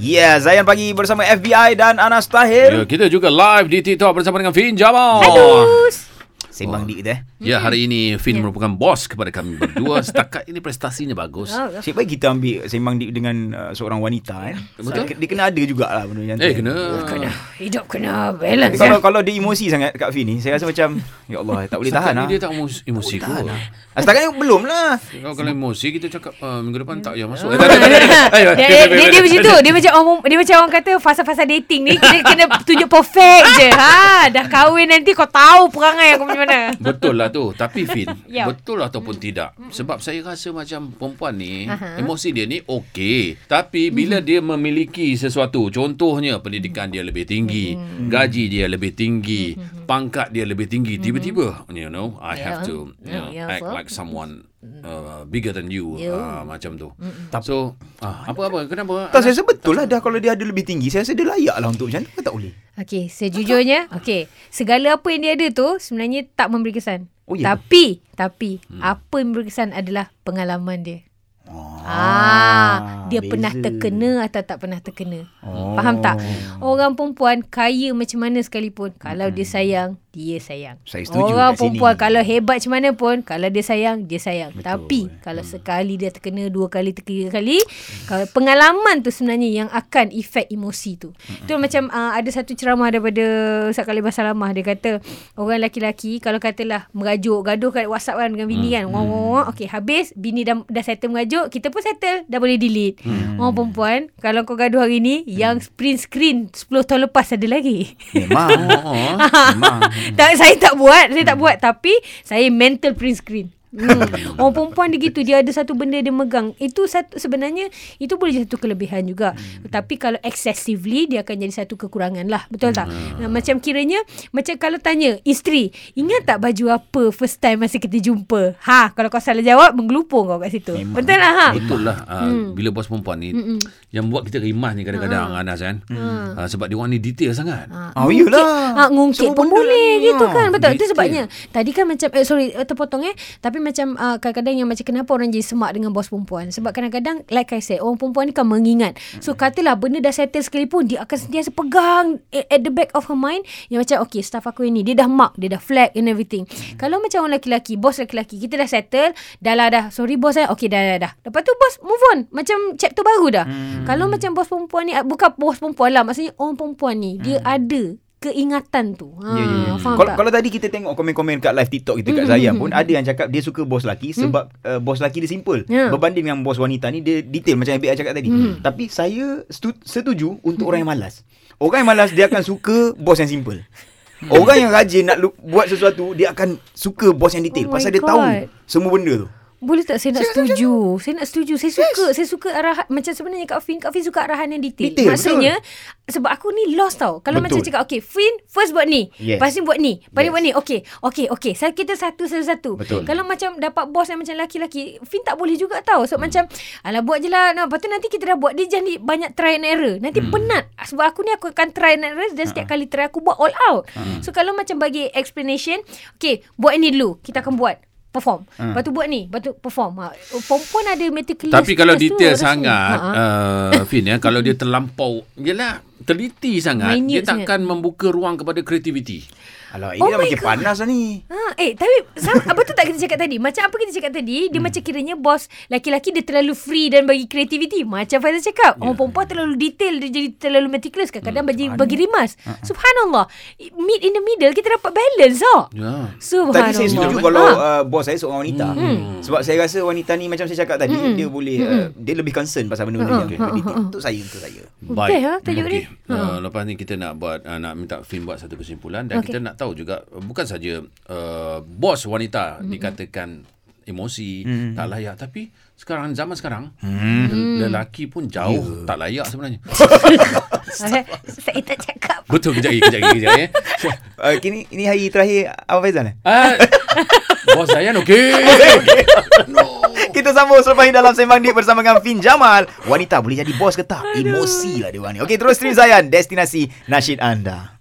Ya, yeah, Zayan pagi bersama FBI dan Anas Tahir. Ya, kita juga live di TikTok bersama dengan Fin Jamal. Aduh. Sembang dik kita eh. Ya, hari ini Fin merupakan bos kepada kami berdua. Setakat ini prestasinya bagus. Oh, Cik baik kita ambil sembang dik dengan uh, seorang wanita eh. Betul. Dia, dia kena ada jugalah benda tu. Eh, kena. Kena hidup kena balance. kalau ya. kalau dia emosi sangat Kak Fin ni, saya rasa macam ya Allah, tak boleh tahan Setakat lah. dia tak emo- emosi kot. Ah, Setakat ni belum lah. Kalau kalau emosi kita cakap uh, minggu depan tak payah masuk. Dia, dia macam tu Dia macam orang, dia macam orang kata Fasa-fasa dating ni Kita kena tunjuk perfect je ha, Dah kahwin nanti Kau tahu perangai aku macam mana Betul lah tu Tapi Fin Ya. Betul ataupun tidak Sebab saya rasa macam Perempuan ni Aha. Emosi dia ni okey Tapi bila dia memiliki sesuatu Contohnya Pendidikan dia lebih tinggi Gaji dia lebih tinggi Pangkat dia lebih tinggi Tiba-tiba You know I have Ya. to you know, Ya, Act so? like someone uh, Bigger than you Ya. uh, Macam tu So ah, Apa-apa Kenapa Tak saya rasa betul lah dah kalau dia ada lebih tinggi. Saya rasa dia layak lah untuk macam tu. Kan tak boleh. Okey, sejujurnya, okey, segala apa yang dia ada tu sebenarnya tak memberi kesan. Oh, ya? Tapi, tapi hmm. apa yang memberi kesan adalah pengalaman dia. Oh, Ah, dia beza. pernah terkena atau tak pernah terkena. Oh. Faham tak? Orang perempuan kaya macam mana sekalipun, kalau dia sayang, dia sayang. Saya setuju Orang perempuan sini. kalau hebat macam mana pun, kalau dia sayang, dia sayang. Betul. Tapi kalau sekali dia terkena, dua kali, tiga kali, kalau pengalaman tu sebenarnya yang akan efek emosi tu. Tu macam uh, ada satu ceramah daripada Ustaz Khalid Basalamah dia kata orang lelaki kalau katalah merajuk, gaduh kat WhatsApp kan dengan bini kan. Wang wang wang. Okey, habis bini dah dah settle merajuk, kita pun settle, dah boleh delete. Orang perempuan kalau kau gaduh hari ni, yang print screen 10 tahun lepas ada lagi. Memang. Memang. Tak, saya tak buat, saya tak buat tapi saya mental print screen. Hmm. Orang perempuan dia gitu Dia ada satu benda dia megang Itu satu sebenarnya Itu boleh jadi satu kelebihan juga hmm. Tapi kalau excessively Dia akan jadi satu kekurangan lah Betul tak? Nah, macam kiranya Macam kalau tanya Isteri Ingat tak baju apa First time masa kita jumpa Ha Kalau kau salah jawab Menggelupur kau kat situ Memang. Betul lah ha? Betul lah uh, Bila bos perempuan ni Yang buat kita rimas ni kadang-kadang Anas kan uh, Sebab dia orang ni detail sangat Ha, Ah, ngungkit- yelah. Ha, ngungkit pun benda boleh gitu kan. Betul. Itu sebabnya. Tadi kan macam eh, sorry eh, terpotong eh. Tapi macam uh, kadang-kadang yang macam kenapa orang jadi semak dengan bos perempuan. Sebab kadang-kadang like I said orang perempuan ni kan mengingat. So katalah benda dah settle sekalipun dia akan sentiasa pegang at, the back of her mind yang macam okay staff aku ini dia dah mark, dia dah flag and everything. Kalau macam orang lelaki, bos lelaki, kita dah settle, dah lah dah. Sorry bos eh. Okay dah dah dah. Lepas tu bos move on. Macam chapter baru dah. Kalau macam bos perempuan ni ah, bukan bos perempuan lah maksudnya orang perempuan ni dia ada keingatan tu. Ha, Ya, ya, ya. faham Kalau, tak? kalau tadi kita tengok komen-komen kat live TikTok kita kat Zayan pun ada yang cakap dia suka bos lelaki sebab uh, bos lelaki dia simple. Ya. Berbanding dengan bos wanita ni dia detail macam yang BI cakap tadi. Tapi saya setuju untuk orang yang malas. Orang yang malas dia akan suka bos yang simple. Orang yang rajin nak lu- buat sesuatu dia akan suka bos yang detail Oh pasal dia God. tahu semua benda tu. Boleh tak saya nak setuju? Saya nak setuju. Saya suka saya suka arahan macam sebenarnya Kak Fin, Kak Fin suka arahan yang detail. Detail, Maksudnya sebab aku ni lost tau. Kalau Betul. macam cakap okay, Fin first buat ni. Yes. Lepas ni buat ni. Lepas ni Yes. buat ni. Okay. Okay, okay. Saya kita satu satu satu. Betul. Kalau macam dapat bos yang macam laki-laki, Fin tak boleh juga tau. So macam alah buat je lah. No, lepas tu nanti kita dah buat dia jadi banyak try and error. Nanti penat. Sebab aku ni aku akan try and error dan setiap kali try aku buat all out. So kalau macam bagi explanation, okay, buat ini dulu. Kita akan buat perform. Ha. Lepas tu buat ni, lepas tu perform. Ha. Perempuan ada meticulous. Tapi kalau tu detail rasanya. sangat Ha, ha. uh, Fin ya Kalau dia terlampau Yelah Teliti sangat Minute Dia takkan membuka ruang kepada kreativiti Alah ini Oh dah my makin God. panas lah ni. Ha, eh tapi sama, betul tak kita cakap tadi? Macam apa kita cakap tadi? Dia hmm. macam kiranya bos laki-laki dia terlalu free dan bagi kreativiti. Macam Faizal cakap, orang perempuan terlalu detail, dia jadi terlalu meticulous. Kadang-kadang bagi bagi rimas. Subhanallah. Meet in the middle kita dapat balance tau. Ya Subhanallah. Tadi saya setuju Ha. kalau uh, bos saya seorang wanita. Sebab saya rasa wanita ni macam saya cakap tadi dia boleh uh, dia lebih concern pasal benda-benda yang lebih detail. Untuk saya untuk saya. Okey, ha, tajuk Okey. Dia. Uh, lepas ni kita nak buat uh, nak minta Fin buat satu kesimpulan dan Okey. kita nak tahu juga uh, bukan saja uh, bos wanita dikatakan emosi tak layak tapi sekarang zaman sekarang lelaki pun jauh tak layak sebenarnya. Eh, Saya tak cakap. Betul kejap lagi kejap lagi kejap lagi. Uh, kini ini hari terakhir Abang Faizal eh? Ah, bos Zayan okey. Kita sambung selepas ini dalam Sembang Dik bersama dengan Fin Jamal. Wanita boleh jadi bos ke tak? Emosi lah dia orang ni. Okey, terus stream Zayan. Destinasi nasyid anda.